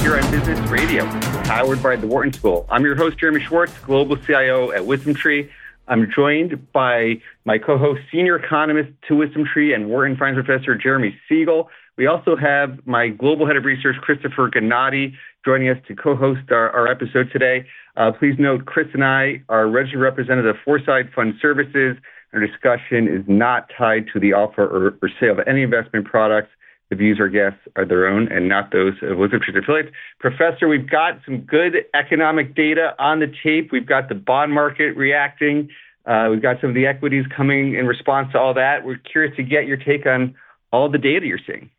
here on Business Radio, powered by the Wharton School. I'm your host, Jeremy Schwartz, Global CIO at WisdomTree. I'm joined by my co-host, senior economist to WisdomTree and Wharton Finance Professor Jeremy Siegel. We also have my global head of research, Christopher Gannatti, joining us to co-host our, our episode today. Uh, please note, Chris and I are registered representative of Foreside Fund Services. Our discussion is not tied to the offer or, or sale of any investment products. The views our guests are their own and not those of WisdomTree affiliates. Professor, we've got some good economic data on the tape. We've got the bond market reacting. Uh, we've got some of the equities coming in response to all that. We're curious to get your take on all the data you're seeing.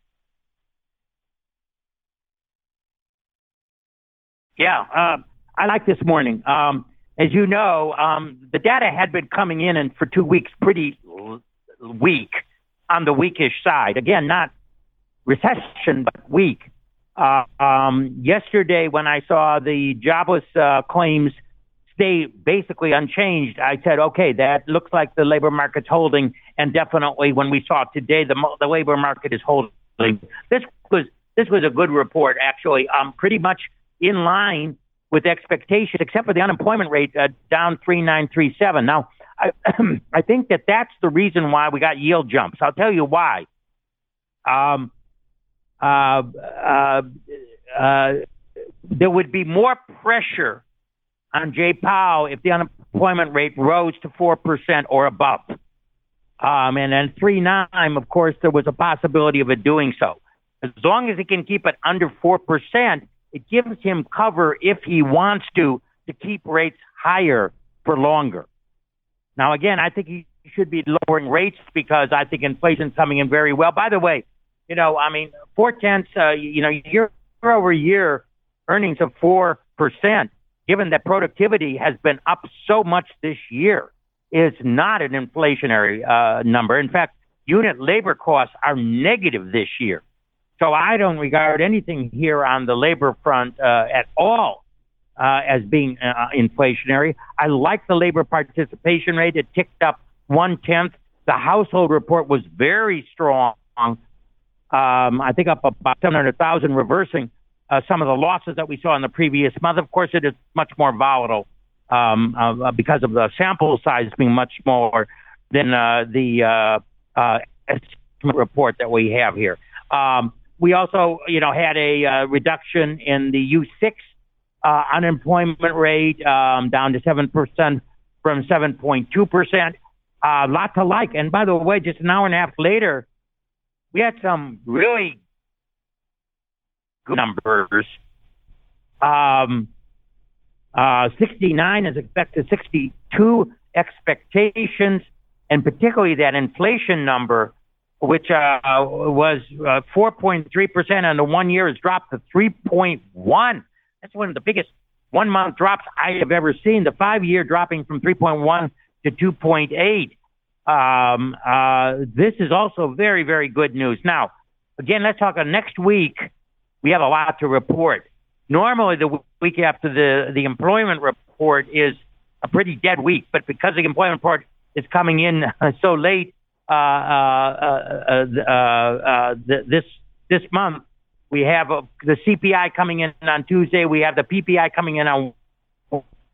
Yeah, uh, I like this morning. Um, as you know, um, the data had been coming in and for two weeks pretty weak on the weakish side. Again, not recession, but weak. Uh, um, yesterday, when I saw the jobless uh, claims stay basically unchanged, I said, okay, that looks like the labor market's holding. And definitely, when we saw today, the the labor market is holding. This was this was a good report, actually. Um, pretty much in line with expectations, except for the unemployment rate uh, down three nine three seven. Now, I I think that that's the reason why we got yield jumps. I'll tell you why. Um, uh, uh, uh, there would be more pressure on Jay Powell if the unemployment rate rose to 4% or above. Um, and then 3 9, of course, there was a possibility of it doing so. As long as he can keep it under 4%, it gives him cover if he wants to, to keep rates higher for longer. Now, again, I think he should be lowering rates because I think inflation's coming in very well. By the way, you know, I mean, four tenths, uh, you know, year over year earnings of 4%, given that productivity has been up so much this year, is not an inflationary uh, number. In fact, unit labor costs are negative this year. So I don't regard anything here on the labor front uh, at all uh, as being uh, inflationary. I like the labor participation rate. It ticked up one tenth. The household report was very strong um, I think up about 700,000, reversing uh, some of the losses that we saw in the previous month. Of course, it is much more volatile um, uh, because of the sample size being much smaller than uh, the uh, uh, report that we have here. Um, we also, you know, had a uh, reduction in the U6 unemployment rate um, down to 7% from 7.2%. Uh, lot to like. And by the way, just an hour and a half later, we had some really good numbers. Um, uh, 69 is expected, 62 expectations, and particularly that inflation number, which uh, was uh, 4.3%, and the one year has dropped to 3.1. That's one of the biggest one month drops I have ever seen. The five year dropping from 3.1 to 2.8. Um, uh, this is also very, very good news. Now, again, let's talk. Uh, next week, we have a lot to report. Normally, the week after the, the employment report is a pretty dead week, but because the employment report is coming in so late uh, uh, uh, uh this this month, we have the CPI coming in on Tuesday. We have the PPI coming in on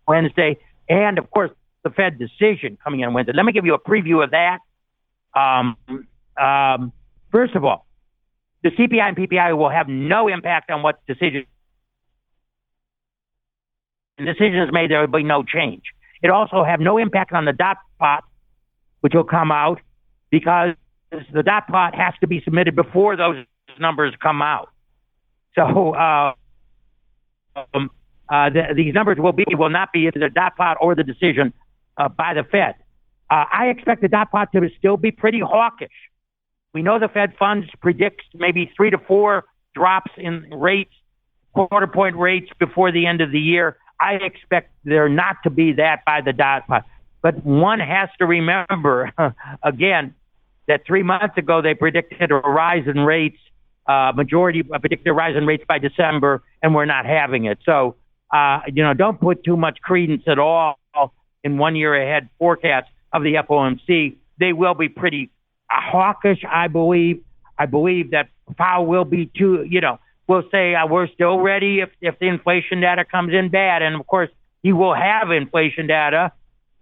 Wednesday, and of course, the Fed decision coming on Wednesday. Let me give you a preview of that. Um, um, first of all, the CPI and PPI will have no impact on what decision decision is made. There will be no change. It also have no impact on the dot plot, which will come out because the dot plot has to be submitted before those numbers come out. So uh, um, uh, the, these numbers will be will not be either the dot plot or the decision uh, by the Fed. Uh, I expect the dot plot to still be pretty hawkish. We know the Fed funds predicts maybe three to four drops in rates, quarter point rates before the end of the year. I expect there not to be that by the dot plot. But one has to remember, again, that three months ago they predicted a rise in rates, uh, majority predicted a rise in rates by December, and we're not having it. So, uh, you know, don't put too much credence at all in one year ahead forecast of the FOMC. They will be pretty hawkish, I believe. I believe that Powell will be too, you know, will say uh, we're still ready if, if the inflation data comes in bad. And of course, he will have inflation data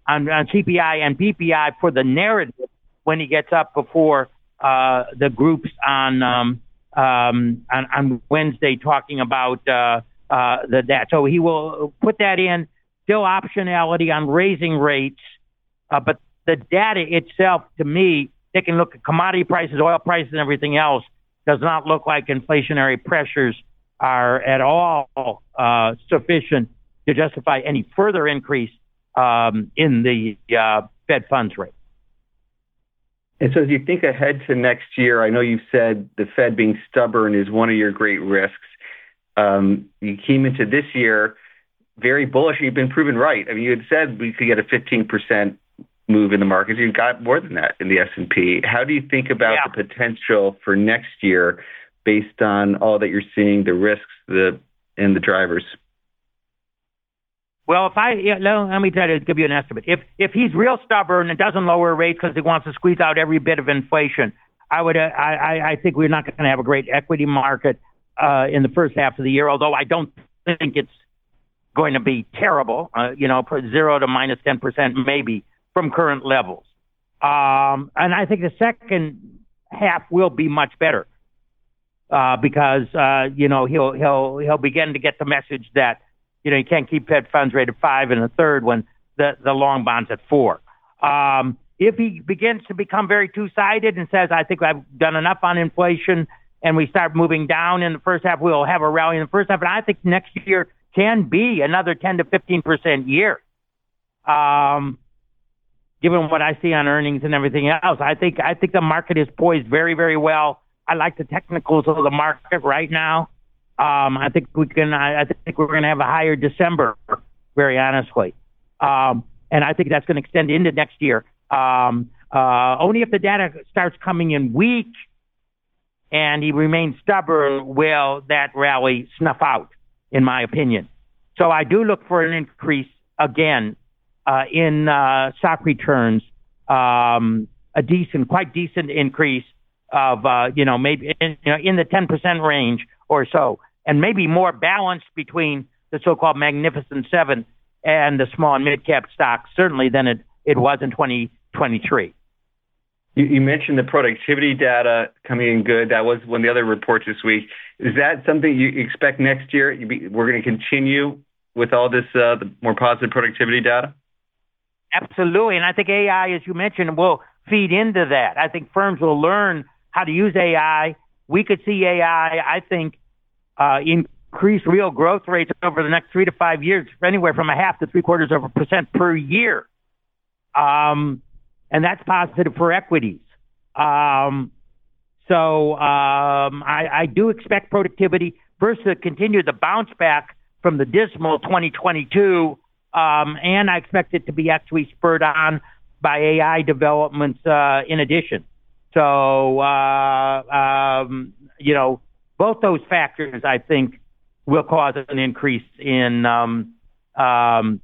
on, on CPI and PPI for the narrative when he gets up before uh, the groups on, um, um, on on Wednesday talking about uh, uh, the that. So he will put that in. Still optionality on raising rates, uh, but the data itself, to me, taking a look at commodity prices, oil prices, and everything else, does not look like inflationary pressures are at all uh, sufficient to justify any further increase um, in the uh, Fed funds rate. And so, as you think ahead to next year, I know you've said the Fed being stubborn is one of your great risks. Um, you came into this year very bullish, and you've been proven right. I mean, you had said we could get a 15% move in the markets. You've got more than that in the S&P. How do you think about yeah. the potential for next year based on all that you're seeing, the risks, the and the drivers? Well, if I yeah, let me try to give you an estimate. If if he's real stubborn and doesn't lower rates because he wants to squeeze out every bit of inflation, I would uh, I I think we're not going to have a great equity market uh, in the first half of the year. Although I don't think it's going to be terrible. Uh, you know, zero to minus minus ten percent maybe from current levels. Um, and I think the second half will be much better uh, because uh, you know he'll he'll he'll begin to get the message that you know, you can't keep Fed funds rate at five and a third when the, the long bond's at four. Um, if he begins to become very two-sided and says, I think I've done enough on inflation and we start moving down in the first half, we'll have a rally in the first half. And I think next year can be another 10 to 15% year. Um, given what I see on earnings and everything else, I think, I think the market is poised very, very well. I like the technicals of the market right now. Um, I think we can. I, I think we're going to have a higher December, very honestly, um, and I think that's going to extend into next year. Um, uh, only if the data starts coming in weak and he remains stubborn will that rally snuff out, in my opinion. So I do look for an increase again uh, in uh, stock returns, um, a decent, quite decent increase of uh, you know maybe in, you know, in the 10% range or so, and maybe more balanced between the so-called Magnificent Seven and the small and mid-cap stocks, certainly than it, it was in 2023. You, mentioned the productivity data coming in good. That was one of the other reports this week. Is that something you expect next year? We're going to continue with all this uh, more positive productivity data? Absolutely. And I think AI, as you mentioned, will feed into that. I think firms will learn how to use AI we could see AI, I think, uh, increase real growth rates over the next three to five years, anywhere from a half to three quarters of a percent per year. Um, and that's positive for equities. Um, so um, I, I, do expect productivity first to continue the bounce back from the dismal 2022, um, and I expect it to be actually spurred on by AI developments uh, in addition. So, uh, um, you know, both those factors, I think, will cause an increase in um, um,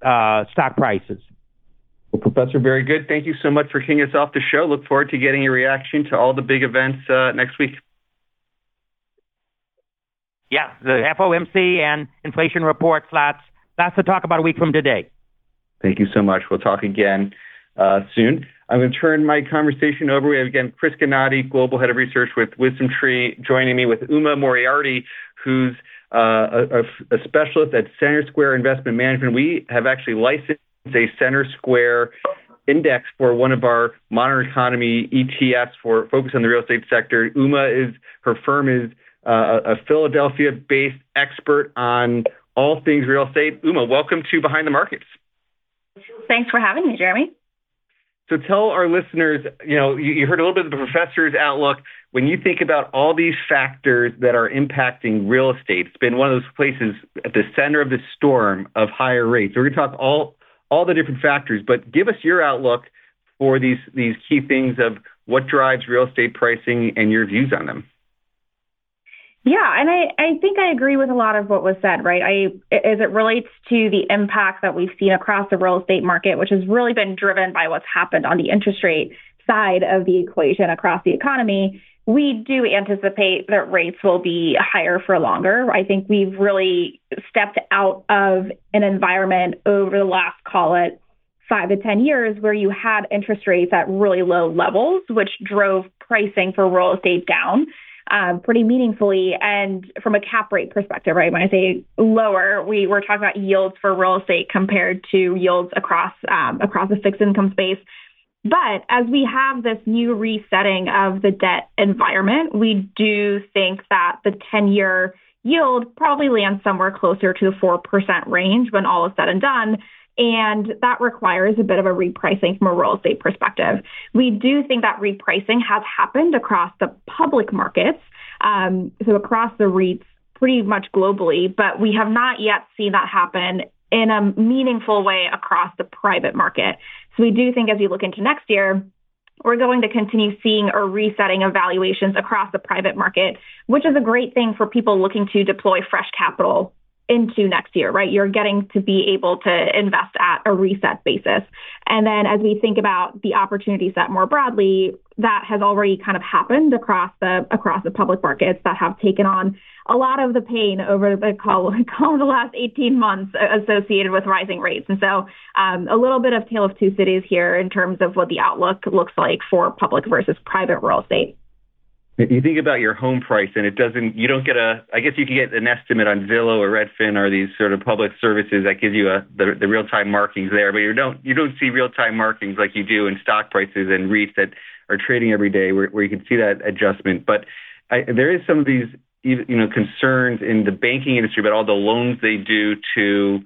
uh, stock prices. Well, Professor, very good. Thank you so much for kicking us off the show. Look forward to getting your reaction to all the big events uh, next week. Yeah, the FOMC and inflation reports. Lots, lots to talk about a week from today. Thank you so much. We'll talk again uh, soon. I'm going to turn my conversation over. We have again Chris Gannatti, Global Head of Research with Wisdom Tree, joining me with Uma Moriarty, who's uh, a, a, specialist at CenterSquare Investment Management. We have actually licensed a Center Square index for one of our modern economy ETFs for focus on the real estate sector. Uma is her firm is uh, a Philadelphia-based expert on all things real estate. Uma, welcome to Behind the Markets. Thanks for having me, Jeremy. So tell our listeners, you know, you, you heard a little bit of the professor's outlook. When you think about all these factors that are impacting real estate, it's been one of those places at the center of the storm of higher rates. We're going to talk all all the different factors, but give us your outlook for these these key things of what drives real estate pricing and your views on them. Yeah, and I, I think I agree with a lot of what was said, right? I as it relates to the impact that we've seen across the real estate market, which has really been driven by what's happened on the interest rate side of the equation across the economy. We do anticipate that rates will be higher for longer. I think we've really stepped out of an environment over the last, call it, five to 10 years where you had interest rates at really low levels, which drove pricing for real estate down um, pretty meaningfully. And from a cap rate perspective, right, when I say lower, we were talking about yields for real estate compared to yields across um, across the fixed income space. But as we have this new resetting of the debt environment, we do think that the 10 year yield probably lands somewhere closer to the 4% range when all is said and done. And that requires a bit of a repricing from a real estate perspective. We do think that repricing has happened across the public markets, um, so across the REITs pretty much globally, but we have not yet seen that happen in a meaningful way across the private market. So we do think as we look into next year, we're going to continue seeing a resetting of valuations across the private market, which is a great thing for people looking to deploy fresh capital into next year, right? You're getting to be able to invest at a reset basis. And then as we think about the opportunity set more broadly, that has already kind of happened across the across the public markets that have taken on a lot of the pain over the call, the last 18 months associated with rising rates. And so um, a little bit of tale of two cities here in terms of what the outlook looks like for public versus private real estate. You think about your home price, and it doesn't. You don't get a. I guess you can get an estimate on Zillow or Redfin or these sort of public services that gives you a the, the real time markings there, but you don't you don't see real time markings like you do in stock prices and REITs that are trading every day, where, where you can see that adjustment. But I, there is some of these you know concerns in the banking industry about all the loans they do to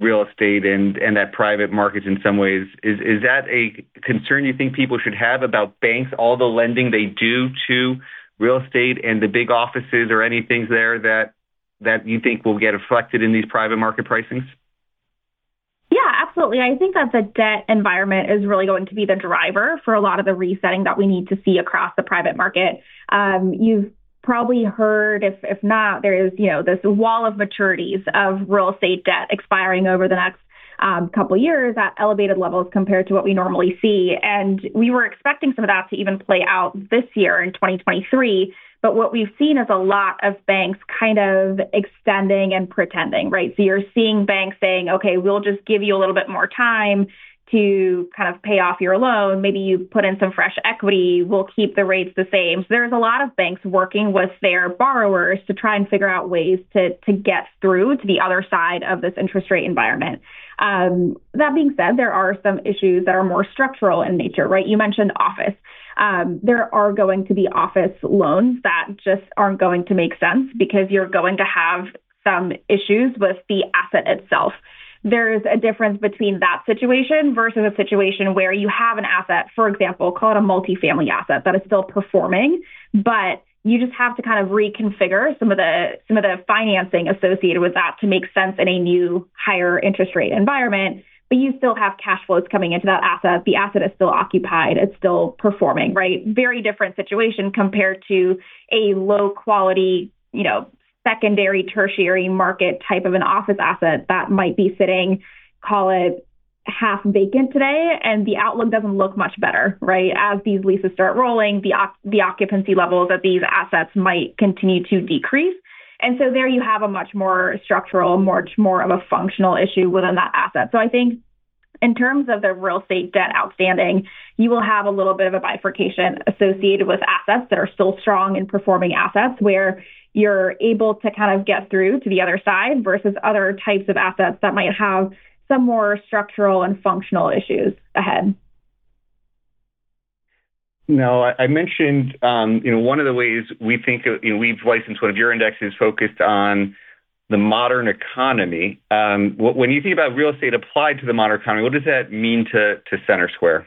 real estate and and that private markets in some ways is is that a concern you think people should have about banks all the lending they do to real estate and the big offices or any things there that that you think will get reflected in these private market pricings yeah, absolutely. I think that the debt environment is really going to be the driver for a lot of the resetting that we need to see across the private market. Um, you've probably heard, if if not, there is you know this wall of maturities of real estate debt expiring over the next um, couple years at elevated levels compared to what we normally see, and we were expecting some of that to even play out this year in 2023. But what we've seen is a lot of banks kind of extending and pretending, right? So you're seeing banks saying, okay, we'll just give you a little bit more time to kind of pay off your loan. Maybe you put in some fresh equity. We'll keep the rates the same. So there's a lot of banks working with their borrowers to try and figure out ways to to get through to the other side of this interest rate environment. Um, that being said, there are some issues that are more structural in nature, right? You mentioned office. Um, there are going to be office loans that just aren't going to make sense because you're going to have some issues with the asset itself there's a difference between that situation versus a situation where you have an asset, for example, call it a multifamily asset that is still performing, but you just have to kind of reconfigure some of the some of the financing associated with that to make sense in a new higher interest rate environment but you still have cash flows coming into that asset. The asset is still occupied. It's still performing, right? Very different situation compared to a low quality, you know, secondary, tertiary market type of an office asset that might be sitting, call it half vacant today, and the outlook doesn't look much better, right? As these leases start rolling, the, the occupancy levels of these assets might continue to decrease. And so there you have a much more structural, much more of a functional issue within that asset. So I think in terms of the real estate debt outstanding, you will have a little bit of a bifurcation associated with assets that are still strong and performing assets where you're able to kind of get through to the other side versus other types of assets that might have some more structural and functional issues ahead. No, I mentioned, um, you know, one of the ways we think, of, you know, we've licensed one of your indexes focused on the modern economy. Um, when you think about real estate applied to the modern economy, what does that mean to, to CenterSquare?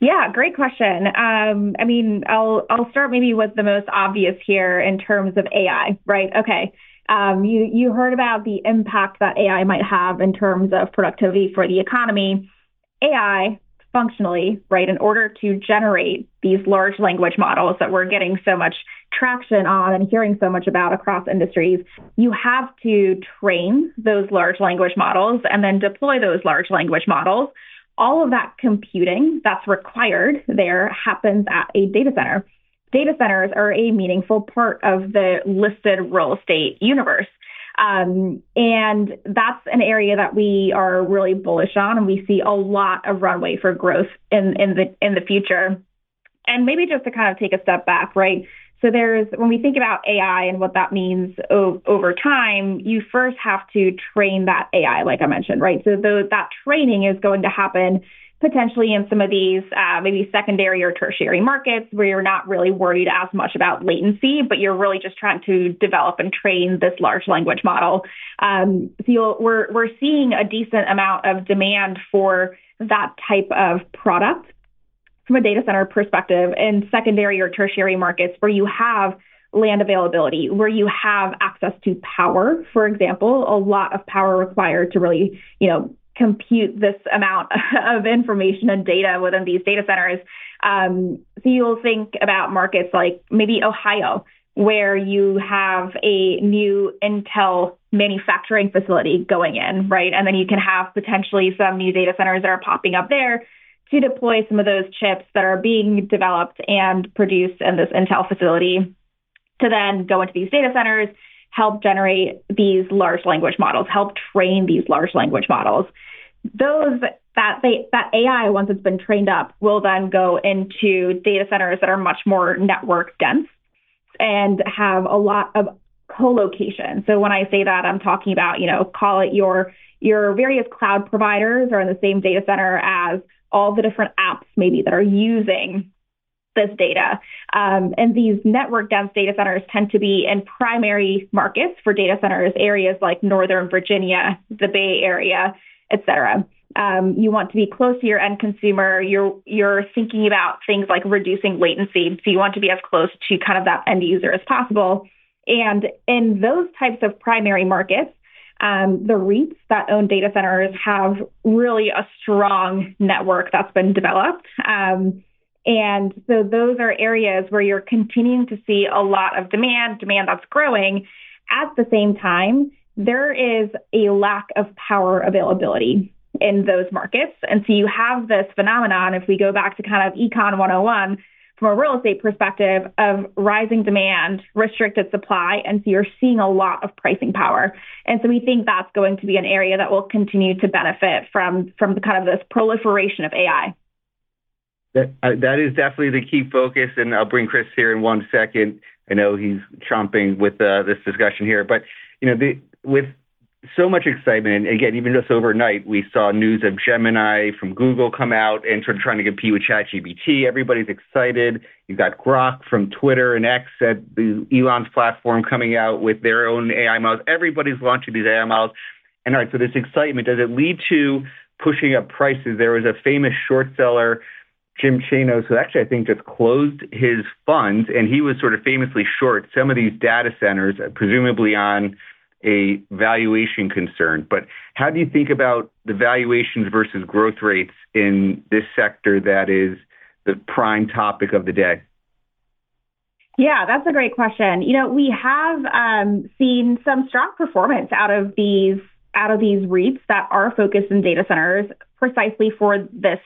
Yeah, great question. Um, I mean, I'll I'll start maybe with the most obvious here in terms of AI, right? Okay. Um, you you heard about the impact that AI might have in terms of productivity for the economy. AI functionally, right, in order to generate these large language models that we're getting so much traction on and hearing so much about across industries, you have to train those large language models and then deploy those large language models. All of that computing that's required there happens at a data center. Data centers are a meaningful part of the listed real estate universe. Um, and that's an area that we are really bullish on, and we see a lot of runway for growth in, in the in the future. And maybe just to kind of take a step back, right? So there's when we think about AI and what that means o- over time, you first have to train that AI, like I mentioned, right? So the, that training is going to happen potentially in some of these uh, maybe secondary or tertiary markets where you're not really worried as much about latency, but you're really just trying to develop and train this large language model. Um, so we're we're seeing a decent amount of demand for that type of product from a data center perspective in secondary or tertiary markets where you have land availability, where you have access to power, for example, a lot of power required to really, you know, compute this amount of information and data within these data centers. Um, so you'll think about markets like maybe Ohio, where you have a new Intel manufacturing facility going in, right? And then you can have potentially some new data centers that are popping up there to deploy some of those chips that are being developed and produced in this Intel facility to then go into these data centers help generate these large language models, help train these large language models. Those that they that AI once it's been trained up will then go into data centers that are much more network dense and have a lot of co-location. So when I say that, I'm talking about, you know, call it your your various cloud providers are in the same data center as all the different apps maybe that are using this data. Um, and these network dense data centers tend to be in primary markets for data centers, areas like Northern Virginia, the Bay Area, et cetera. Um, you want to be close to your end consumer. You're you're thinking about things like reducing latency, so you want to be as close to kind of that end user as possible. And in those types of primary markets, um, the REITs that own data centers have really a strong network that's been developed. Um, and so those are areas where you're continuing to see a lot of demand, demand that's growing. At the same time, there is a lack of power availability in those markets. And so you have this phenomenon, if we go back to kind of Econ 101, from a real estate perspective of rising demand, restricted supply, and so you're seeing a lot of pricing power. And so we think that's going to be an area that will continue to benefit from from the kind of this proliferation of AI. That, uh, that is definitely the key focus, and I'll bring Chris here in one second. I know he's chomping with uh, this discussion here, but you know, the, with so much excitement, and again, even just overnight, we saw news of Gemini from Google come out and sort of trying to compete with ChatGPT. Everybody's excited. You've got Grok from Twitter and X at the Elon's platform coming out with their own AI models. Everybody's launching these AI models. And all right, so this excitement, does it lead to pushing up prices? There was a famous short seller Jim Chanos, who actually I think just closed his funds, and he was sort of famously short some of these data centers, presumably on a valuation concern. But how do you think about the valuations versus growth rates in this sector that is the prime topic of the day? Yeah, that's a great question. You know, we have um, seen some strong performance out of these out of these REITs that are focused in data centers precisely for this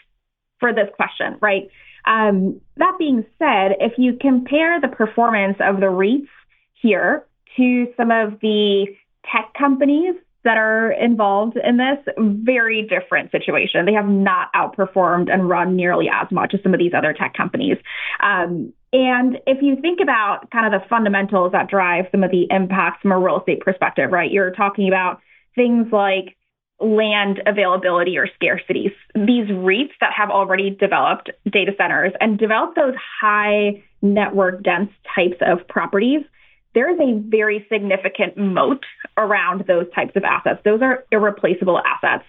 for this question, right? Um, that being said, if you compare the performance of the REITs here to some of the tech companies that are involved in this, very different situation. They have not outperformed and run nearly as much as some of these other tech companies. Um, and if you think about kind of the fundamentals that drive some of the impacts from a real estate perspective, right? You're talking about things like land availability or scarcity. These REITs that have already developed data centers and developed those high network dense types of properties, there is a very significant moat around those types of assets. Those are irreplaceable assets.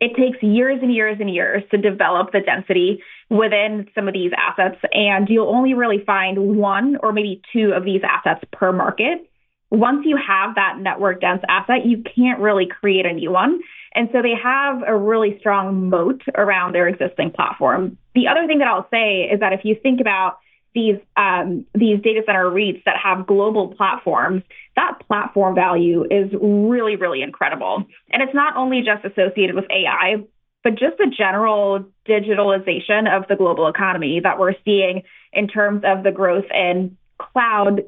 it takes years and years and years to develop the density within some of these assets. And you'll only really find one or maybe two of these assets per market. Once you have that network dense asset, you can't really create a new one. And so they have a really strong moat around their existing platform. The other thing that I'll say is that if you think about these um, these data center REITs that have global platforms, that platform value is really, really incredible. And it's not only just associated with AI, but just the general digitalization of the global economy that we're seeing in terms of the growth in cloud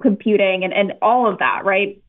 computing and, and all of that, right?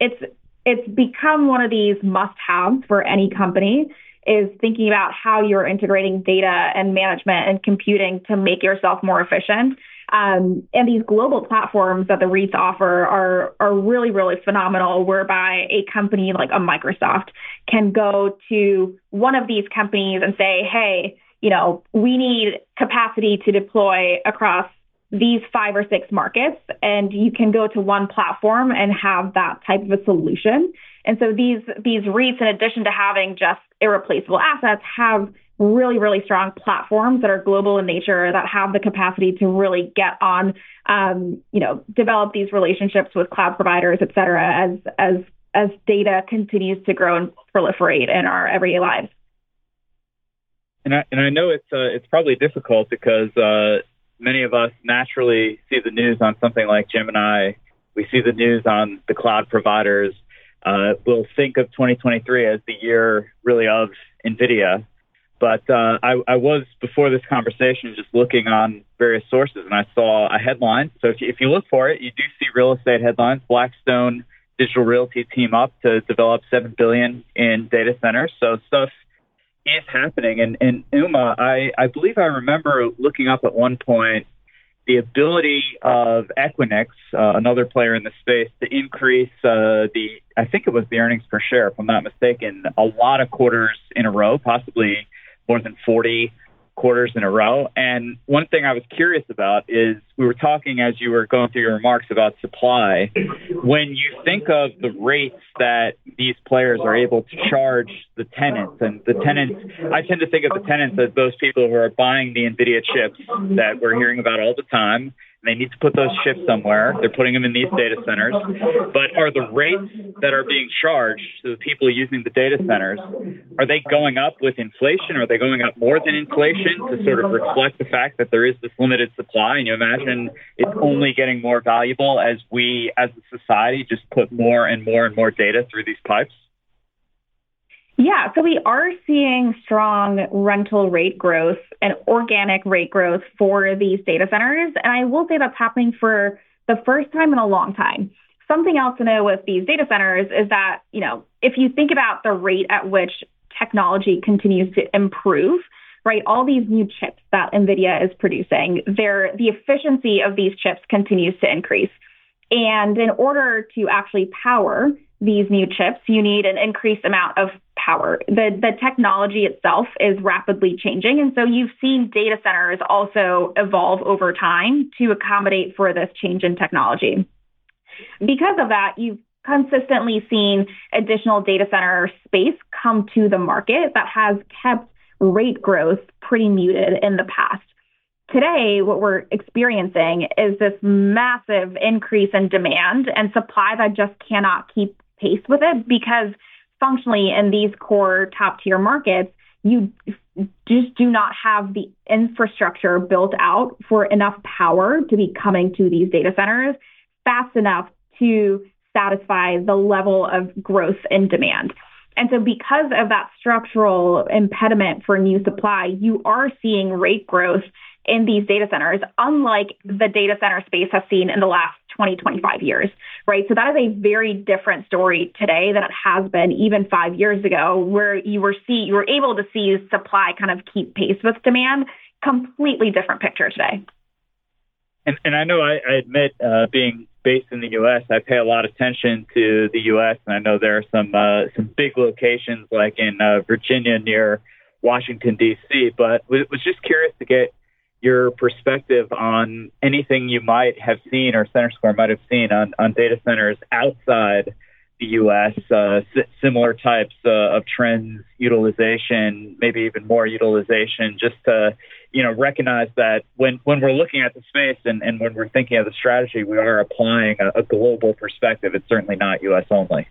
It's it's become one of these must-haves for any company is thinking about how you're integrating data and management and computing to make yourself more efficient. Um, and these global platforms that the REITs offer are are really really phenomenal. Whereby a company like a Microsoft can go to one of these companies and say, "Hey, you know, we need capacity to deploy across these five or six markets," and you can go to one platform and have that type of a solution. And so these these REITs, in addition to having just irreplaceable assets, have really really strong platforms that are global in nature that have the capacity to really get on, um, you know, develop these relationships with cloud providers, et cetera, as as as data continues to grow and proliferate in our everyday lives. And I and I know it's uh, it's probably difficult because uh, many of us naturally see the news on something like Gemini. We see the news on the cloud providers uh, we'll think of 2023 as the year really of NVIDIA. But uh, I, I, was, before this conversation, just looking on various sources and I saw a headline. So if you, if you look for it, you do see real estate headlines. Blackstone Digital Realty team up to develop 7 billion in data centers. So stuff is happening. And, and Uma, I, I believe I remember looking up at one point the ability of Equinix, uh, another player in the space, to increase uh, the, I think it was the earnings per share, if I'm not mistaken, a lot of quarters in a row, possibly more than 40 quarters in a row. And one thing I was curious about is we were talking as you were going through your remarks about supply. When you think of the rates that these players are able to charge the tenants, and the tenants, I tend to think of the tenants as those people who are buying the NVIDIA chips that we're hearing about all the time they need to put those chips somewhere. They're putting them in these data centers. But are the rates that are being charged to the people using the data centers, are they going up with inflation? Are they going up more than inflation to sort of reflect the fact that there is this limited supply? And you imagine it's only getting more valuable as we, as a society, just put more and more and more data through these pipes? Yeah, so we are seeing strong rental rate growth and organic rate growth for these data centers. And I will say that's happening for the first time in a long time. Something else to know with these data centers is that, you know, if you think about the rate at which technology continues to improve, right? All these new chips that NVIDIA is producing, the efficiency of these chips continues to increase. And in order to actually power these new chips, you need an increased amount of power. The, the technology itself is rapidly changing. And so you've seen data centers also evolve over time to accommodate for this change in technology. Because of that, you've consistently seen additional data center space come to the market that has kept rate growth pretty muted in the past. Today, what we're experiencing is this massive increase in demand and supply that just cannot keep pace with it because functionally in these core top tier markets, you just do not have the infrastructure built out for enough power to be coming to these data centers fast enough to satisfy the level of growth in demand. And so because of that structural impediment for new supply, you are seeing rate growth in these data centers, unlike the data center space has seen in the last 20, 25 years, right? So that is a very different story today than it has been even five years ago, where you were see you were able to see supply kind of keep pace with demand. Completely different picture today. And, and I know I, I admit, uh, being based in the U.S., I pay a lot of attention to the U.S., and I know there are some uh, some big locations like in uh, Virginia near Washington D.C. But was just curious to get your perspective on anything you might have seen or CenterSquare might have seen on, on data centers outside the the U.S., uh, s- similar types uh, of trends, utilization, maybe even more utilization, just to you know recognize that when when we're looking at the space and, and when we're thinking of the strategy, we are applying a, a global perspective. It's certainly not U.S. only.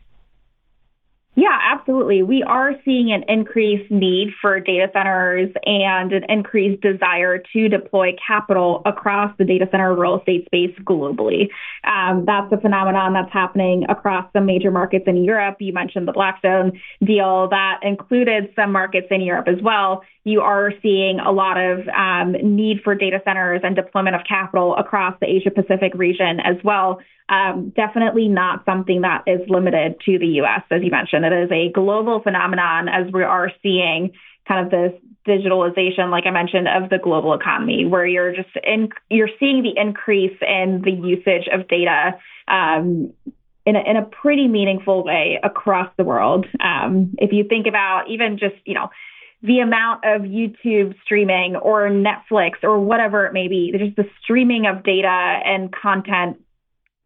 Absolutely. We are seeing an increased need for data centers and an increased desire to deploy capital across the data center real estate space globally. Um, that's a phenomenon that's happening across some major markets in Europe. You mentioned the Blackstone deal that included some markets in Europe as well. You are seeing a lot of um, need for data centers and deployment of capital across the Asia Pacific region as well um, definitely not something that is limited to the U.S. As you mentioned, it is a global phenomenon as we are seeing kind of this digitalization, like I mentioned, of the global economy, where you're just in, you're seeing the increase in the usage of data um, in a, in a pretty meaningful way across the world. Um, if you think about even just you know the amount of YouTube streaming or Netflix or whatever it may be, just the streaming of data and content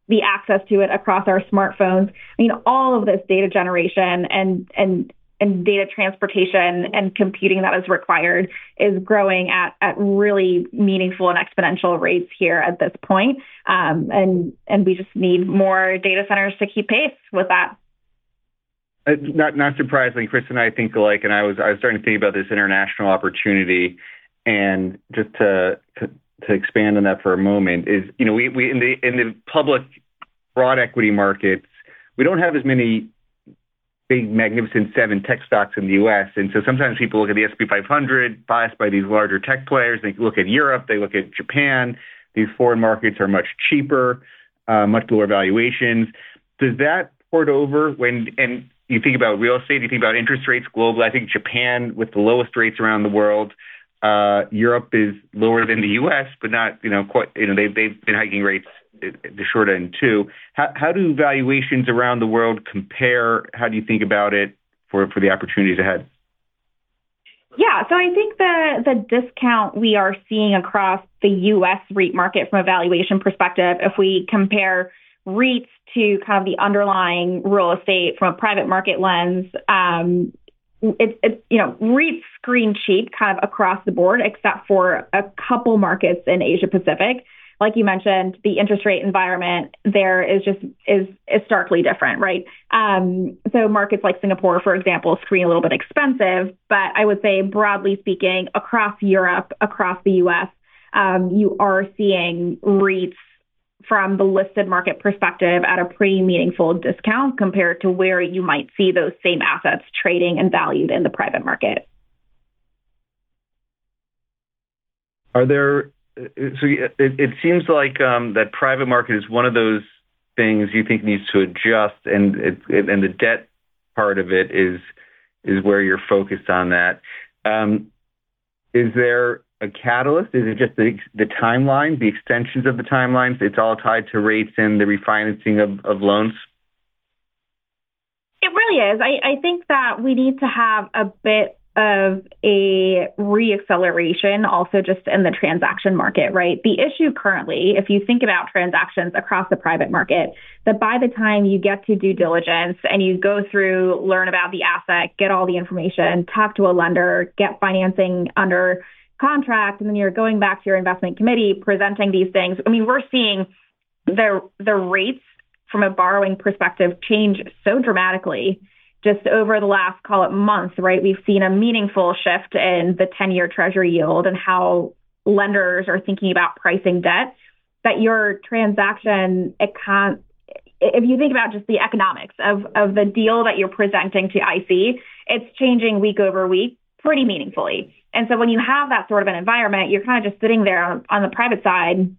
the access to it across our smartphones. I mean, all of this data generation and and and data transportation and computing that is required is growing at, at really meaningful and exponential rates here at this point. Um, and and we just need more data centers to keep pace with that. Uh, not not surprisingly, Chris and I think alike, and I was I was starting to think about this international opportunity, and just to, expand on that for a moment is, you know, we, we in the in the public broad equity markets, we don't have as many big magnificent seven tech stocks in the U.S. And so sometimes people look at the S&P 500 biased by these larger tech players. They look at Europe, they look at Japan. These foreign markets are much cheaper, uh, much lower valuations. Does that port over when and you think about real estate, you think about interest rates globally. I think Japan with the lowest rates around the world uh, Europe is lower than the U.S., but not, you know, quite, you know, they've, they've been hiking rates the short end too. How, how do valuations around the world compare? How do you think about it for, for the opportunities ahead? Yeah, so I think the the discount we are seeing across the U.S. REIT market from a valuation perspective, if we compare REITs to kind of the underlying real estate from a private market lens, um, it's it, you know REITs screen cheap kind of across the board, except for a couple markets in Asia Pacific. Like you mentioned, the interest rate environment there is just is is starkly different, right? Um, so markets like Singapore, for example, screen a little bit expensive, but I would say broadly speaking, across Europe, across the U.S., um, you are seeing REITs from the listed market perspective at a pretty meaningful discount compared to where you might see those same assets trading and valued in the private market. Are there, so it, seems like um, that private market is one of those things you think needs to adjust, and the debt part of it is is where you're focused on that. Um, is there a catalyst? Is it just the, timeline, the extensions of the timelines? It's all tied to rates and the refinancing of, of loans? It really is. I, I think that we need to have a bit of a reacceleration also just in the transaction market, right? The issue currently, if you think about transactions across the private market, that by the time you get to due diligence and you go through, learn about the asset, get all the information, talk to a lender, get financing under contract and then you're going back to your investment committee presenting these things. I mean, we're seeing the the rates from a borrowing perspective change so dramatically just over the last call it month, right? We've seen a meaningful shift in the 10-year treasury yield and how lenders are thinking about pricing debt that your transaction econ if you think about just the economics of, of the deal that you're presenting to IC, it's changing week over week pretty meaningfully. And so when you have that sort of an environment, you're kind of just sitting there on, the private side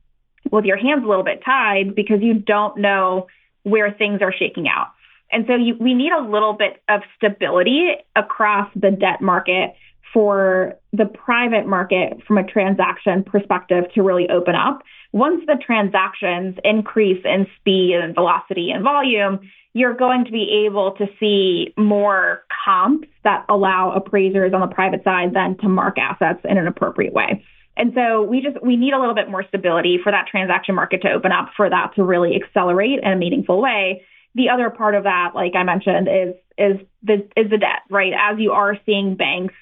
with your hands a little bit tied because you don't know where things are shaking out. And so you, we need a little bit of stability across the debt market for the private market from a transaction perspective to really open up. Once the transactions increase in speed and velocity and volume, you're going to be able to see more comps that allow appraisers on the private side then to mark assets in an appropriate way. And so we just we need a little bit more stability for that transaction market to open up for that to really accelerate in a meaningful way. the other part of that, like I mentioned, is is the is the debt, right? As you are seeing banks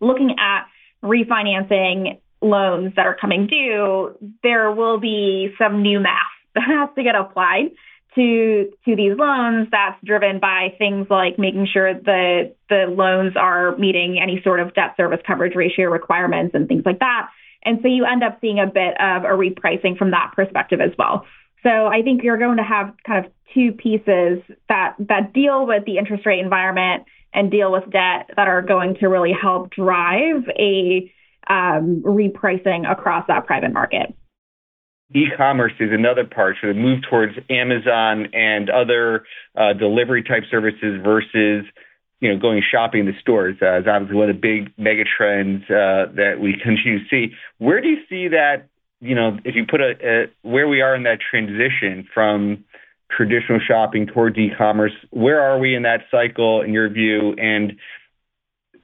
looking at refinancing loans that are coming due, there will be some new math that has to get applied to to these loans that's driven by things like making sure the the loans are meeting any sort of debt service coverage ratio requirements and things like that. And so you end up seeing a bit of a repricing from that perspective as well. So I think you're going to have kind of two pieces that that deal with the interest rate environment and deal with debt that are going to really help drive a um, repricing across that private market. E-commerce is another part, so the move towards Amazon and other uh, delivery type services versus you know going shopping in the stores uh, is obviously one of the big mega trends uh, that we continue to see. Where do you see that? You know, if you put a, a where we are in that transition from traditional shopping towards e-commerce, where are we in that cycle in your view? And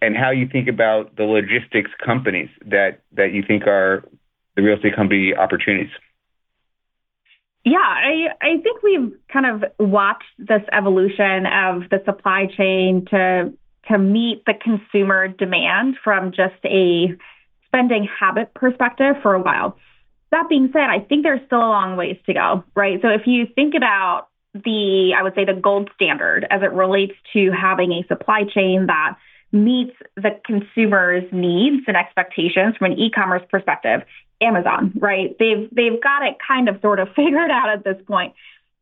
and how you think about the logistics companies that that you think are the real estate company opportunities. Yeah, I, I think we've kind of watched this evolution of the supply chain to to meet the consumer demand from just a spending habit perspective for a while. That being said, I think there's still a long ways to go, right? So if you think about the, I would say the gold standard as it relates to having a supply chain that meets the consumer's needs and expectations from an e-commerce perspective, Amazon, right? They've they've got it kind of sort of figured out at this point.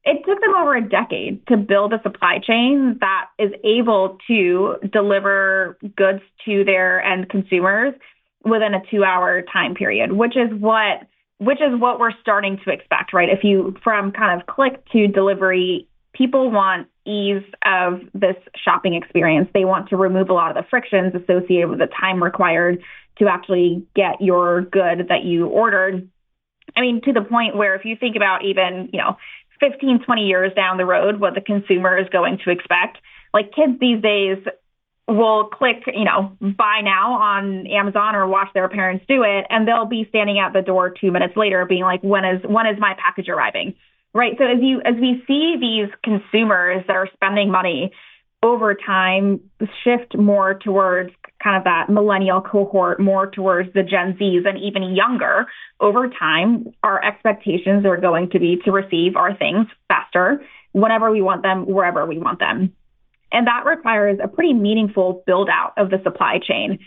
It took them over a decade to build a supply chain that is able to deliver goods to their end consumers within a 2-hour time period, which is what which is what we're starting to expect, right? If you from kind of click to delivery, people want ease of this shopping experience. They want to remove a lot of the frictions associated with the time required to actually get your good that you ordered. I mean, to the point where if you think about even, you know, 15, 20 years down the road, what the consumer is going to expect, like kids these days will click, you know, buy now on Amazon or watch their parents do it, and they'll be standing at the door two minutes later being like, when is, when is my package arriving? Right. So as you, as we see these consumers that are spending money over time shift more towards kind of that millennial cohort, more towards the Gen Zs and even younger, over time, our expectations are going to be to receive our things faster, whenever we want them, wherever we want them. And that requires a pretty meaningful build out of the supply chain.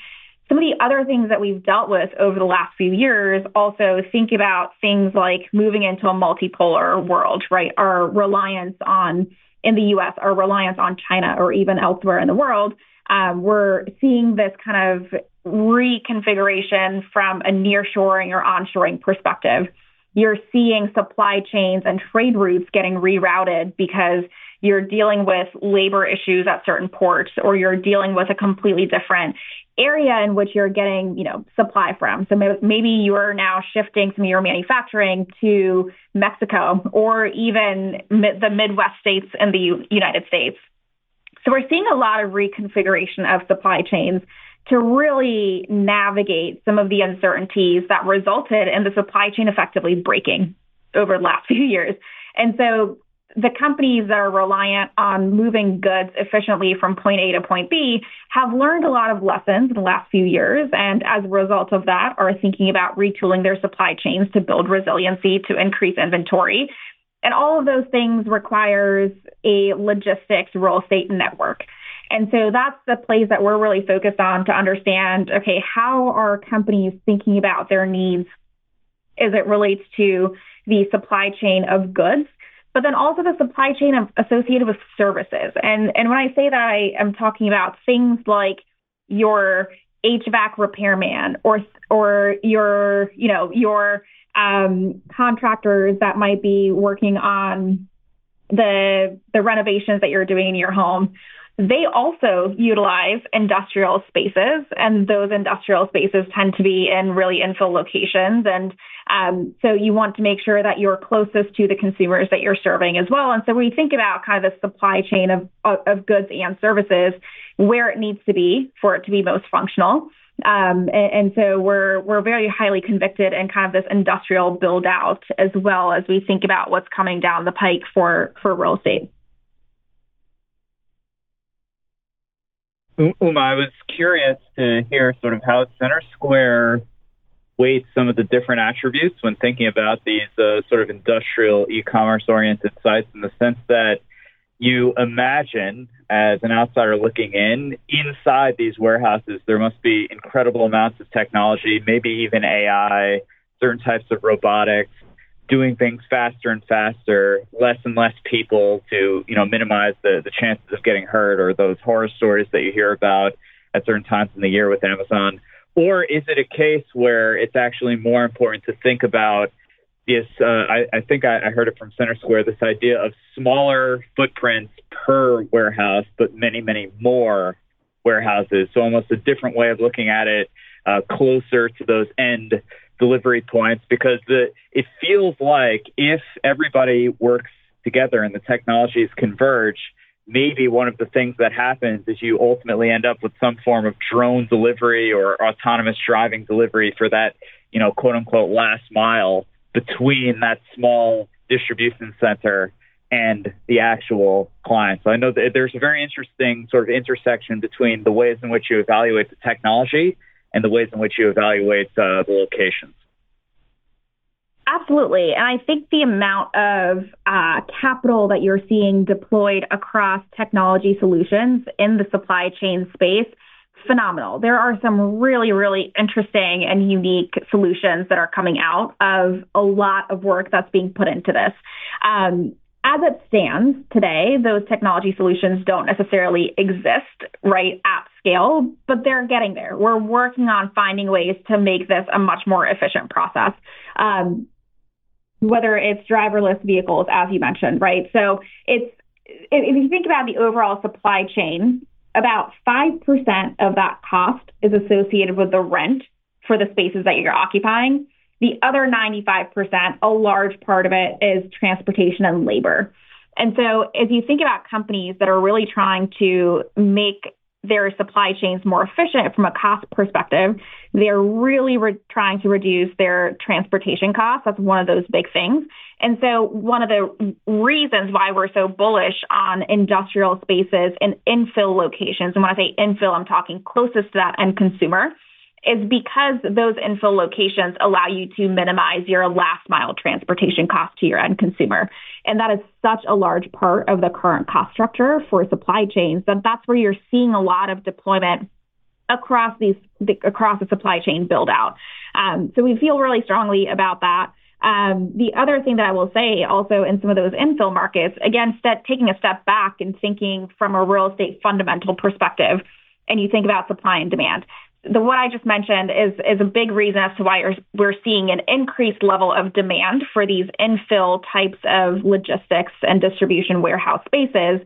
Some of the other things that we've dealt with over the last few years also think about things like moving into a multipolar world, right? Our reliance on in the US, our reliance on China or even elsewhere in the world, um, we're seeing this kind of reconfiguration from a nearshoring or onshoring perspective. You're seeing supply chains and trade routes getting rerouted because you're dealing with labor issues at certain ports or you're dealing with a completely different area in which you're getting, you know, supply from. So maybe you're now shifting some of your manufacturing to Mexico or even the Midwest states in the United States. So we're seeing a lot of reconfiguration of supply chains to really navigate some of the uncertainties that resulted in the supply chain effectively breaking over the last few years. And so the companies that are reliant on moving goods efficiently from point A to point B have learned a lot of lessons in the last few years. And as a result of that, are thinking about retooling their supply chains to build resiliency, to increase inventory. And all of those things requires a logistics real estate network. And so that's the place that we're really focused on to understand, okay, how are companies thinking about their needs as it relates to the supply chain of goods but then also the supply chain of, associated with services. And and when I say that, I am talking about things like your HVAC repairman or or your you know your um, contractors that might be working on the the renovations that you're doing in your home they also utilize industrial spaces, and those industrial spaces tend to be in really infill locations. And um, so you want to make sure that you're closest to the consumers that you're serving as well. And so you think about kind of the supply chain of, of goods and services, where it needs to be for it to be most functional. Um, and, and, so we're we're very highly convicted in kind of this industrial build out as well as we think about what's coming down the pike for for real estate. Um, Uma, I was curious to hear sort of how Center Square weights some of the different attributes when thinking about these uh, sort of industrial e-commerce oriented sites in the sense that you imagine as an outsider looking in, inside these warehouses, there must be incredible amounts of technology, maybe even AI, certain types of robotics, doing things faster and faster, less and less people to, you know, minimize the, the chances of getting hurt or those horror stories that you hear about at certain times in the year with Amazon. Or is it a case where it's actually more important to think about this? Uh, I, I think I, I heard it from CenterSquare this idea of smaller footprints per warehouse, but many, many more warehouses. So almost a different way of looking at it, uh, closer to those end delivery points because the, it feels like if everybody works together and the technologies converge, maybe one of the things that happens is you ultimately end up with some form of drone delivery or autonomous driving delivery for that, you know, quote unquote last mile between that small distribution center and the actual client. So I know that there's a very interesting sort of intersection between the ways in which you evaluate the technology and the ways in which you evaluate uh, the locations. Absolutely. And I think the amount of uh, capital that you're seeing deployed across technology solutions in the supply chain space, phenomenal. There are some really, really interesting and unique solutions that are coming out of a lot of work that's being put into this. Um, as it stands today, those technology solutions don't necessarily exist right at scale, but they're getting there. We're working on finding ways to make this a much more efficient process. Um, whether it's driverless vehicles, as you mentioned, right? So it's if you think about the overall supply chain, about 5% of that cost is associated with the rent for the spaces that you're occupying. The other 95%, a large part of it is transportation and labor. And so as you think about companies that are really trying to make their supply chains more efficient from a cost perspective, they're really re- trying to reduce their transportation costs. That's one of those big things. And so one of the reasons why we're so bullish on industrial spaces and infill locations, and when I say infill, I'm talking closest to that end consumer, is because those infill locations allow you to minimize your last mile transportation cost to your end consumer. And that is such a large part of the current cost structure for supply chains that that's where you're seeing a lot of deployment across these the, across the supply chain build out. Um, so we feel really strongly about that. Um, the other thing that I will say also in some of those infill markets, again, st- taking a step back and thinking from a real estate fundamental perspective, and you think about supply and demand the what I just mentioned is is a big reason as to why we're seeing an increased level of demand for these infill types of logistics and distribution warehouse spaces.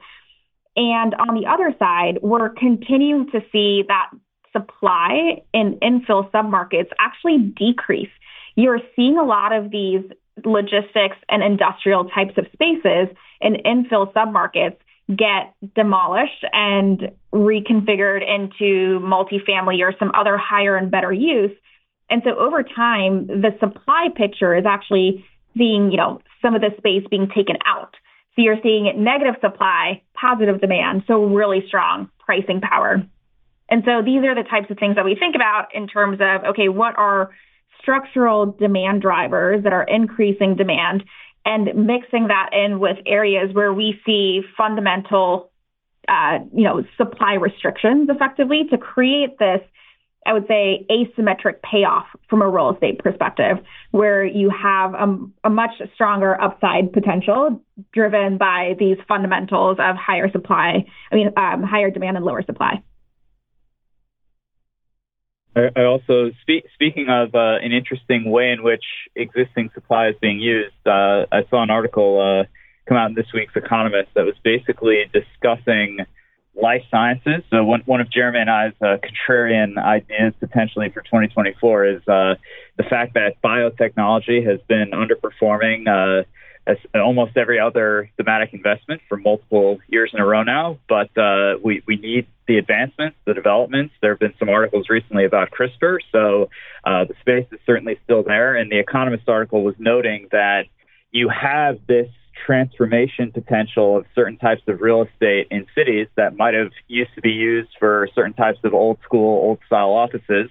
And on the other side, we're continuing to see that supply in infill submarkets actually decrease. You're seeing a lot of these logistics and industrial types of spaces in infill submarkets get demolished and reconfigured into multifamily or some other higher and better use. And so over time, the supply picture is actually seeing, you know, some of the space being taken out. So you're seeing negative supply, positive demand, so really strong pricing power. And so these are the types of things that we think about in terms of, okay, what are structural demand drivers that are increasing demand and mixing that in with areas where we see fundamental, uh, you know, supply restrictions effectively to create this, I would say, asymmetric payoff from a real estate perspective, where you have a, a much stronger upside potential driven by these fundamentals of higher supply, I mean, um, higher demand and lower supply. I, also, spe- speaking of uh, an interesting way in which existing supply is being used, uh, I saw an article uh, come out in this week's Economist that was basically discussing life sciences. So one, one of Jeremy and I's uh, contrarian ideas potentially for 2024 is uh, the fact that biotechnology has been underperforming uh, as almost every other thematic investment for multiple years in a row now. But uh, we we need the advancements, the developments. There have been some articles recently about CRISPR, so uh, the space is certainly still there. And the Economist article was noting that you have this transformation potential of certain types of real estate in cities that might have used to be used for certain types of old school, old style offices.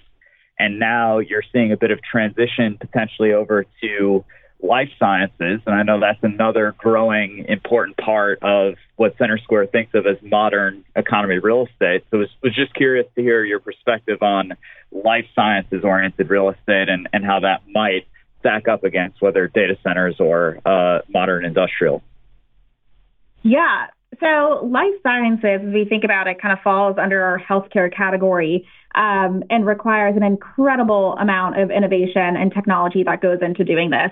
And now you're seeing a bit of transition potentially over to life sciences. And I know that's another growing important part of what CenterSquare thinks of as modern economy real estate. So I was, was just curious to hear your perspective on life sciences oriented real estate and, and how that might stack up against whether data centers or uh, modern industrial? Yeah. So life sciences, we think about it, kind of falls under our healthcare category um, and requires an incredible amount of innovation and technology that goes into doing this.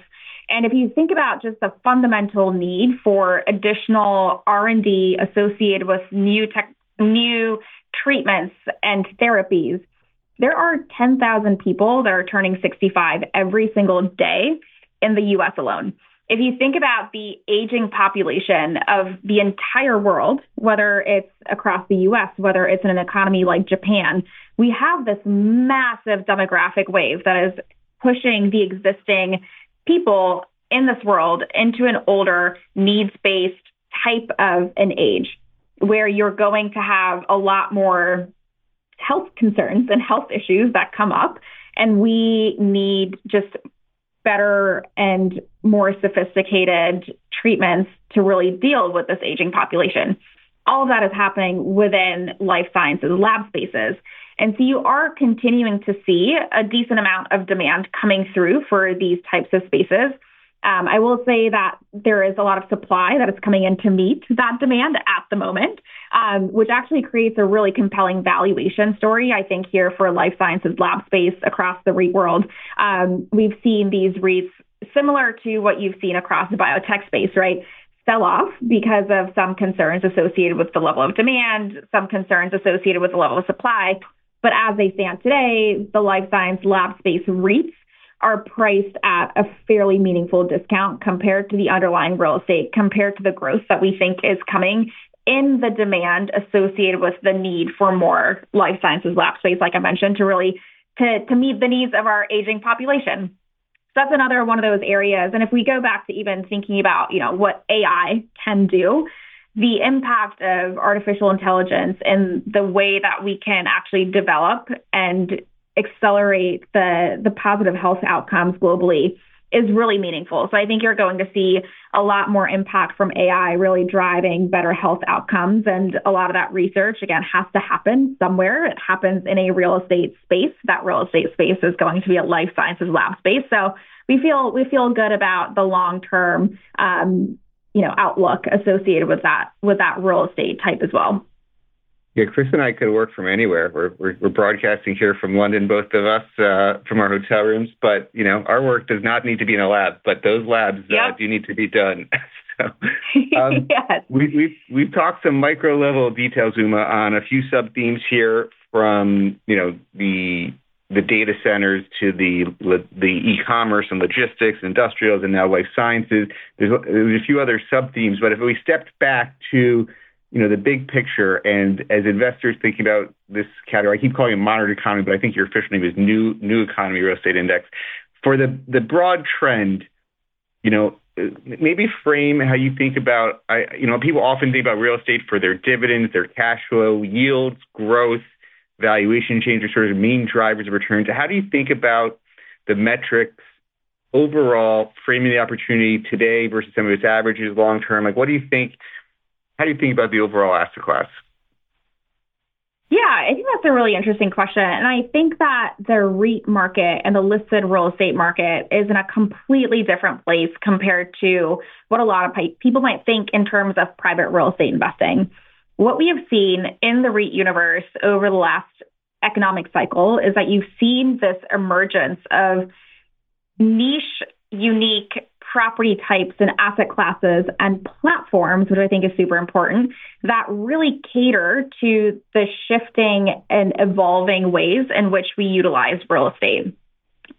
And if you think about just the fundamental need for additional R&D associated with new tech, new treatments and therapies, there are 10,000 people that are turning 65 every single day in the US alone. If you think about the aging population of the entire world, whether it's across the US, whether it's in an economy like Japan, we have this massive demographic wave that is pushing the existing people in this world into an older, needs based type of an age where you're going to have a lot more health concerns and health issues that come up. And we need just better and more sophisticated treatments to really deal with this aging population. All of that is happening within life sciences lab spaces. And so you are continuing to see a decent amount of demand coming through for these types of spaces. Um, I will say that there is a lot of supply that is coming in to meet that demand at the moment, um, which actually creates a really compelling valuation story, I think, here for life sciences lab space across the REIT world. Um, we've seen these REITs similar to what you've seen across the biotech space, right? Sell off because of some concerns associated with the level of demand, some concerns associated with the level of supply. But as they stand today, the life science lab space REITs are priced at a fairly meaningful discount compared to the underlying real estate, compared to the growth that we think is coming in the demand associated with the need for more life sciences lab space, like I mentioned, to really to, to meet the needs of our aging population. So that's another one of those areas. And if we go back to even thinking about, you know, what AI can do, the impact of artificial intelligence and the way that we can actually develop and accelerate the the positive health outcomes globally is really meaningful. So I think you're going to see a lot more impact from AI really driving better health outcomes. And a lot of that research, again, has to happen somewhere. It happens in a real estate space. That real estate space is going to be a life sciences lab space. So we feel we feel good about the long term um, you know outlook associated with that with that real estate type as well. Yeah, Chris and I could work from anywhere. We're, we're, we're broadcasting here from London, both of us, uh, from our hotel rooms. But you know, our work does not need to be in a lab, but those labs uh, yep. uh, do need to be done. so, um, yes. we, we've we've talked some micro level details, Uma, on a few sub themes here, from you know the the data centers to the the e-commerce and logistics, industrials, and now life sciences. There's, there's a few other sub themes, but if we stepped back to you know, the big picture and as investors thinking about this category, I keep calling it modern economy, but I think your official name is new new economy real estate index. For the the broad trend, you know, maybe frame how you think about I you know, people often think about real estate for their dividends, their cash flow, yields, growth, valuation changes, sort of main drivers of return. So how do you think about the metrics overall, framing the opportunity today versus some of its averages long term? Like what do you think how do you think about the overall asset class? Yeah, I think that's a really interesting question. And I think that the REIT market and the listed real estate market is in a completely different place compared to what a lot of people might think in terms of private real estate investing. What we have seen in the REIT universe over the last economic cycle is that you've seen this emergence of niche, unique property types and asset classes and platforms, which I think is super important, that really cater to the shifting and evolving ways in which we utilize real estate.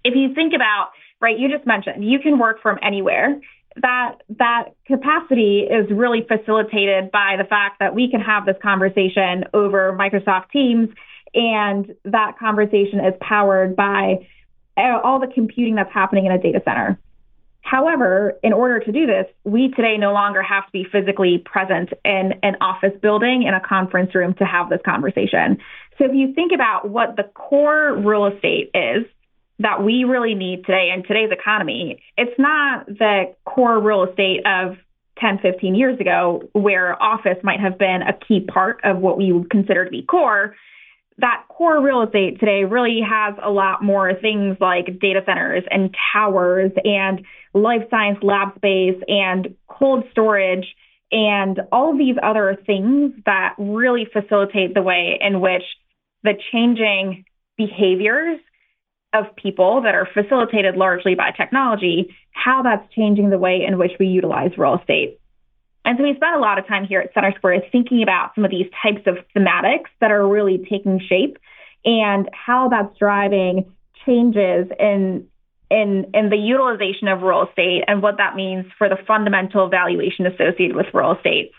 If you think about, right, you just mentioned you can work from anywhere. That that capacity is really facilitated by the fact that we can have this conversation over Microsoft Teams, and that conversation is powered by uh, all the computing that's happening in a data center However, in order to do this, we today no longer have to be physically present in an office building in a conference room to have this conversation. So if you think about what the core real estate is that we really need today in today's economy, it's not the core real estate of 10, 15 years ago, where office might have been a key part of what we would consider to be core. That core real estate today really has a lot more things like data centers and towers and life science lab space and cold storage and all of these other things that really facilitate the way in which the changing behaviors of people that are facilitated largely by technology, how that's changing the way in which we utilize real estate. And so we spent a lot of time here at CenterSquare thinking about some of these types of thematics that are really taking shape and how that's driving changes in in in the utilization of real estate and what that means for the fundamental valuation associated with real estate.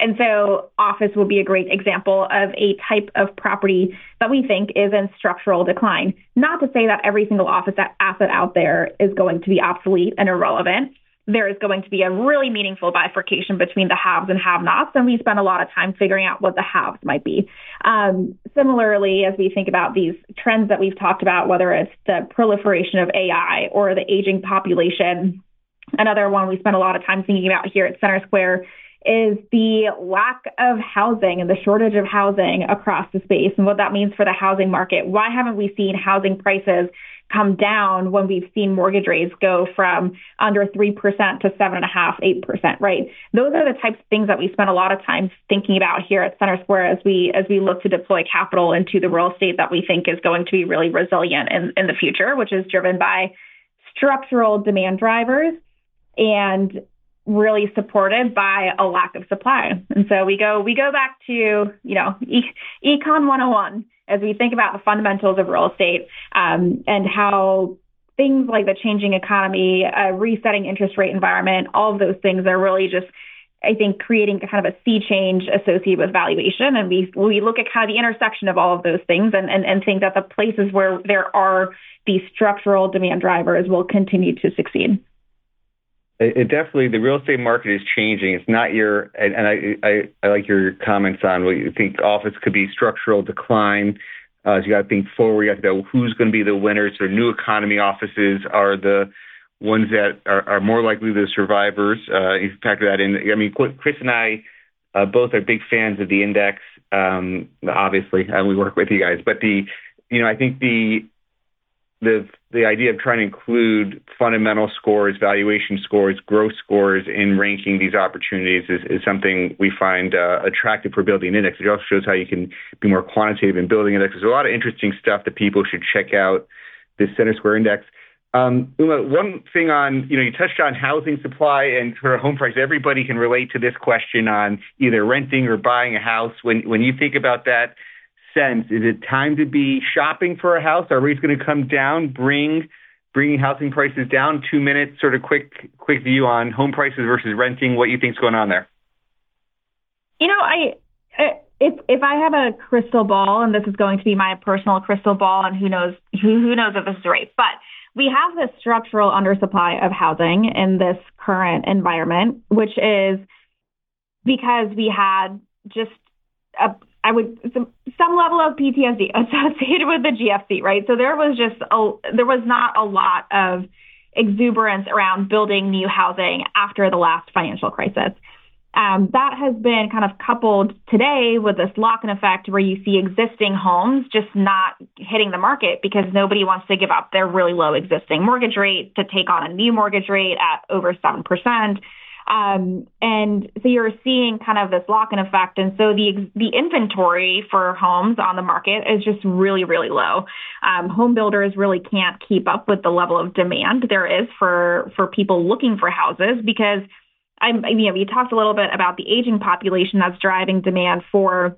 And so office would be a great example of a type of property that we think is in structural decline. Not to say that every single office asset out there is going to be obsolete and irrelevant, there is going to be a really meaningful bifurcation between the haves and have-nots, and we spend a lot of time figuring out what the haves might be. Um, similarly, as we think about these trends that we've talked about, whether it's the proliferation of AI or the aging population, another one we spend a lot of time thinking about here at CenterSquare is the lack of housing and the shortage of housing across the space and what that means for the housing market. Why haven't we seen housing prices come down when we've seen mortgage rates go from under 3% to 7.5%, 8%, right? Those are the types of things that we spend a lot of time thinking about here at CenterSquare as we as we look to deploy capital into the real estate that we think is going to be really resilient in, in the future, which is driven by structural demand drivers and really supported by a lack of supply. And so we go we go back to, you know, e- econ 101 as we think about the fundamentals of real estate um, and how things like the changing economy, a resetting interest rate environment, all of those things are really just I think creating kind of a sea change associated with valuation. And we we look at kind of the intersection of all of those things and, and, and think that the places where there are these structural demand drivers will continue to succeed. It, definitely the real estate market is changing. It's not your and, and I, I, I like your comments on what you think office could be structural decline. Uh, so you got to think forward. You have to know who's going to be the winners. So new economy offices are the ones that are, are more likely the survivors. Uh, you factor that in. I mean, Chris and I uh, both are big fans of the index. Um, obviously, and we work with you guys. But the, you know, I think the the the idea of trying to include fundamental scores, valuation scores, growth scores in ranking these opportunities is, is something we find uh, attractive for building an index. It also shows how you can be more quantitative in building indexes. There's a lot of interesting stuff that people should check out this CenterSquare Index. Um, Uma, one thing on, you know, you touched on housing supply and sort of home price. Everybody can relate to this question on either renting or buying a house. When when you think about that, sense? Is it time to be shopping for a house? Are rates going to come down, bring bringing housing prices down? Two minutes, sort of quick quick view on home prices versus renting. What you think's going on there? You know, I. if if I have a crystal ball, and this is going to be my personal crystal ball, and who knows who who knows if this is right, but we have this structural undersupply of housing in this current environment, which is because we had just a, I would some, some level of PTSD associated with the GFC, right? So there was just a, there was not a lot of exuberance around building new housing after the last financial crisis. Um, that has been kind of coupled today with this lock-in effect where you see existing homes just not hitting the market because nobody wants to give up their really low existing mortgage rate to take on a new mortgage rate at over 7%. Um, and so you're seeing kind of this lock-in effect. And so the the inventory for homes on the market is just really, really low. Um, home builders really can't keep up with the level of demand there is for for people looking for houses because I'm, you know, we talked a little bit about the aging population that's driving demand for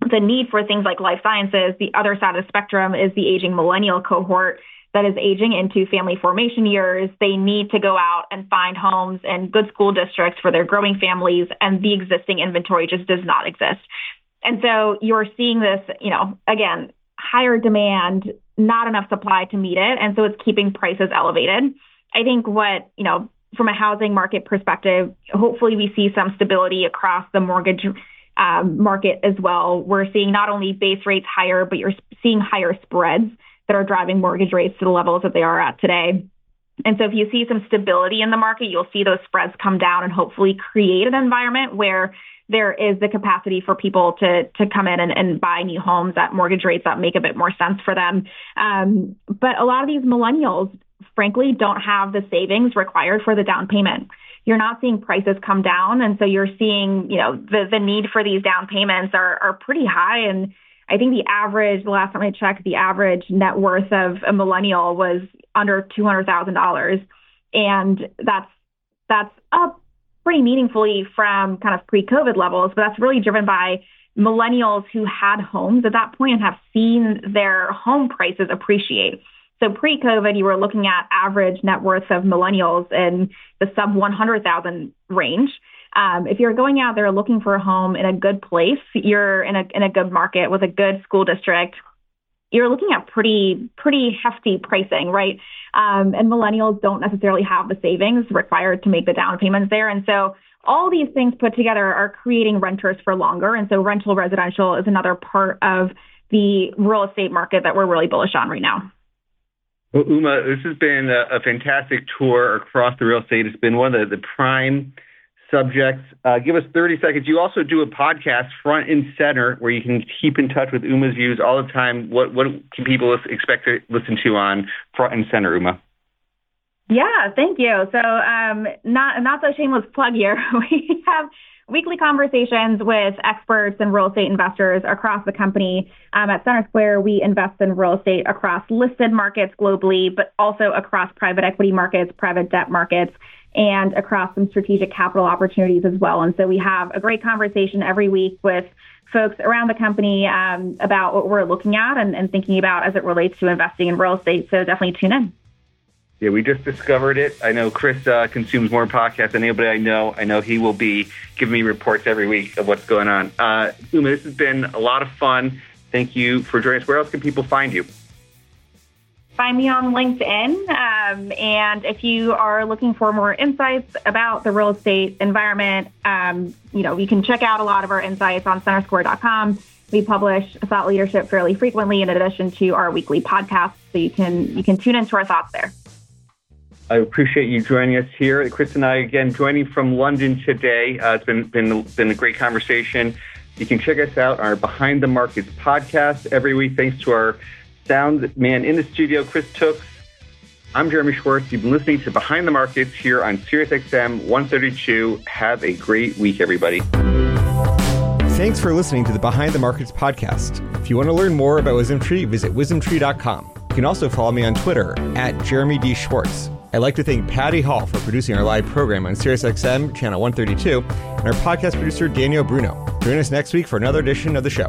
the need for things like life sciences. The other side of the spectrum is the aging millennial cohort that is aging into family formation years. They need to go out and find homes and good school districts for their growing families, and the existing inventory just does not exist. And so you're seeing this, you know, again, higher demand, not enough supply to meet it. And so it's keeping prices elevated. I think what, you know, from a housing market perspective, hopefully we see some stability across the mortgage um, market as well. We're seeing not only base rates higher, but you're seeing higher spreads that are driving mortgage rates to the levels that they are at today. And so if you see some stability in the market, you'll see those spreads come down and hopefully create an environment where there is the capacity for people to to come in and, and buy new homes at mortgage rates that make a bit more sense for them. Um, but a lot of these millennials, frankly, don't have the savings required for the down payment you're not seeing prices come down. And so you're seeing, you know, the, the need for these down payments are, are pretty high. And I think the average, the last time I checked, the average net worth of a millennial was under $200,000. And that's, that's up pretty meaningfully from kind of pre-COVID levels, but that's really driven by millennials who had homes at that point and have seen their home prices appreciate. So pre-COVID, you were looking at average net worth of millennials in the sub 100,000 range. Um, if you're going out there looking for a home in a good place, you're in a in a good market with a good school district. You're looking at pretty pretty hefty pricing, right? Um, and millennials don't necessarily have the savings required to make the down payments there, and so all these things put together are creating renters for longer. And so rental residential is another part of the real estate market that we're really bullish on right now. Well, Uma, this has been a, a, fantastic tour across the real estate. It's been one of the, the prime subjects. Uh, give us 30 seconds. You also do a podcast, Front and Center, where you can keep in touch with Uma's views all the time. What, what can people expect to listen to on Front and Center, Uma? Yeah, thank you. So, um, not not so shameless plug here. we have weekly conversations with experts and real estate investors across the company. Um, at CenterSquare, we invest in real estate across listed markets globally, but also across private equity markets, private debt markets, and across some strategic capital opportunities as well. And so we have a great conversation every week with folks around the company um, about what we're looking at and, and thinking about as it relates to investing in real estate. So definitely tune in. Yeah, we just discovered it. I know Chris uh, consumes more podcasts than anybody I know. I know he will be giving me reports every week of what's going on. Uh, Uma, this has been a lot of fun. Thank you for joining us. Where else can people find you? Find me on LinkedIn. Um, and if you are looking for more insights about the real estate environment, um, you know, you can check out a lot of our insights on centersquare.com. We publish thought leadership fairly frequently in addition to our weekly podcast. So you can you can tune into our thoughts there. I appreciate you joining us here. Chris and I, again, joining from London today. Uh, it's been, been, been a great conversation. You can check us out on our Behind the Markets podcast every week. Thanks to our sound man in the studio, Chris Tooks. I'm Jeremy Schwartz. You've been listening to Behind the Markets here on SiriusXM 132. Have a great week, everybody. Thanks for listening to the Behind the Markets podcast. If you want to learn more about WisdomTree, visit wisdomtree.com. You can also follow me on Twitter at Jeremy D. Schwartz. I'd like to thank Patty Hall for producing our live program on SiriusXM channel 132 and our podcast producer Daniel Bruno. Join us next week for another edition of the show.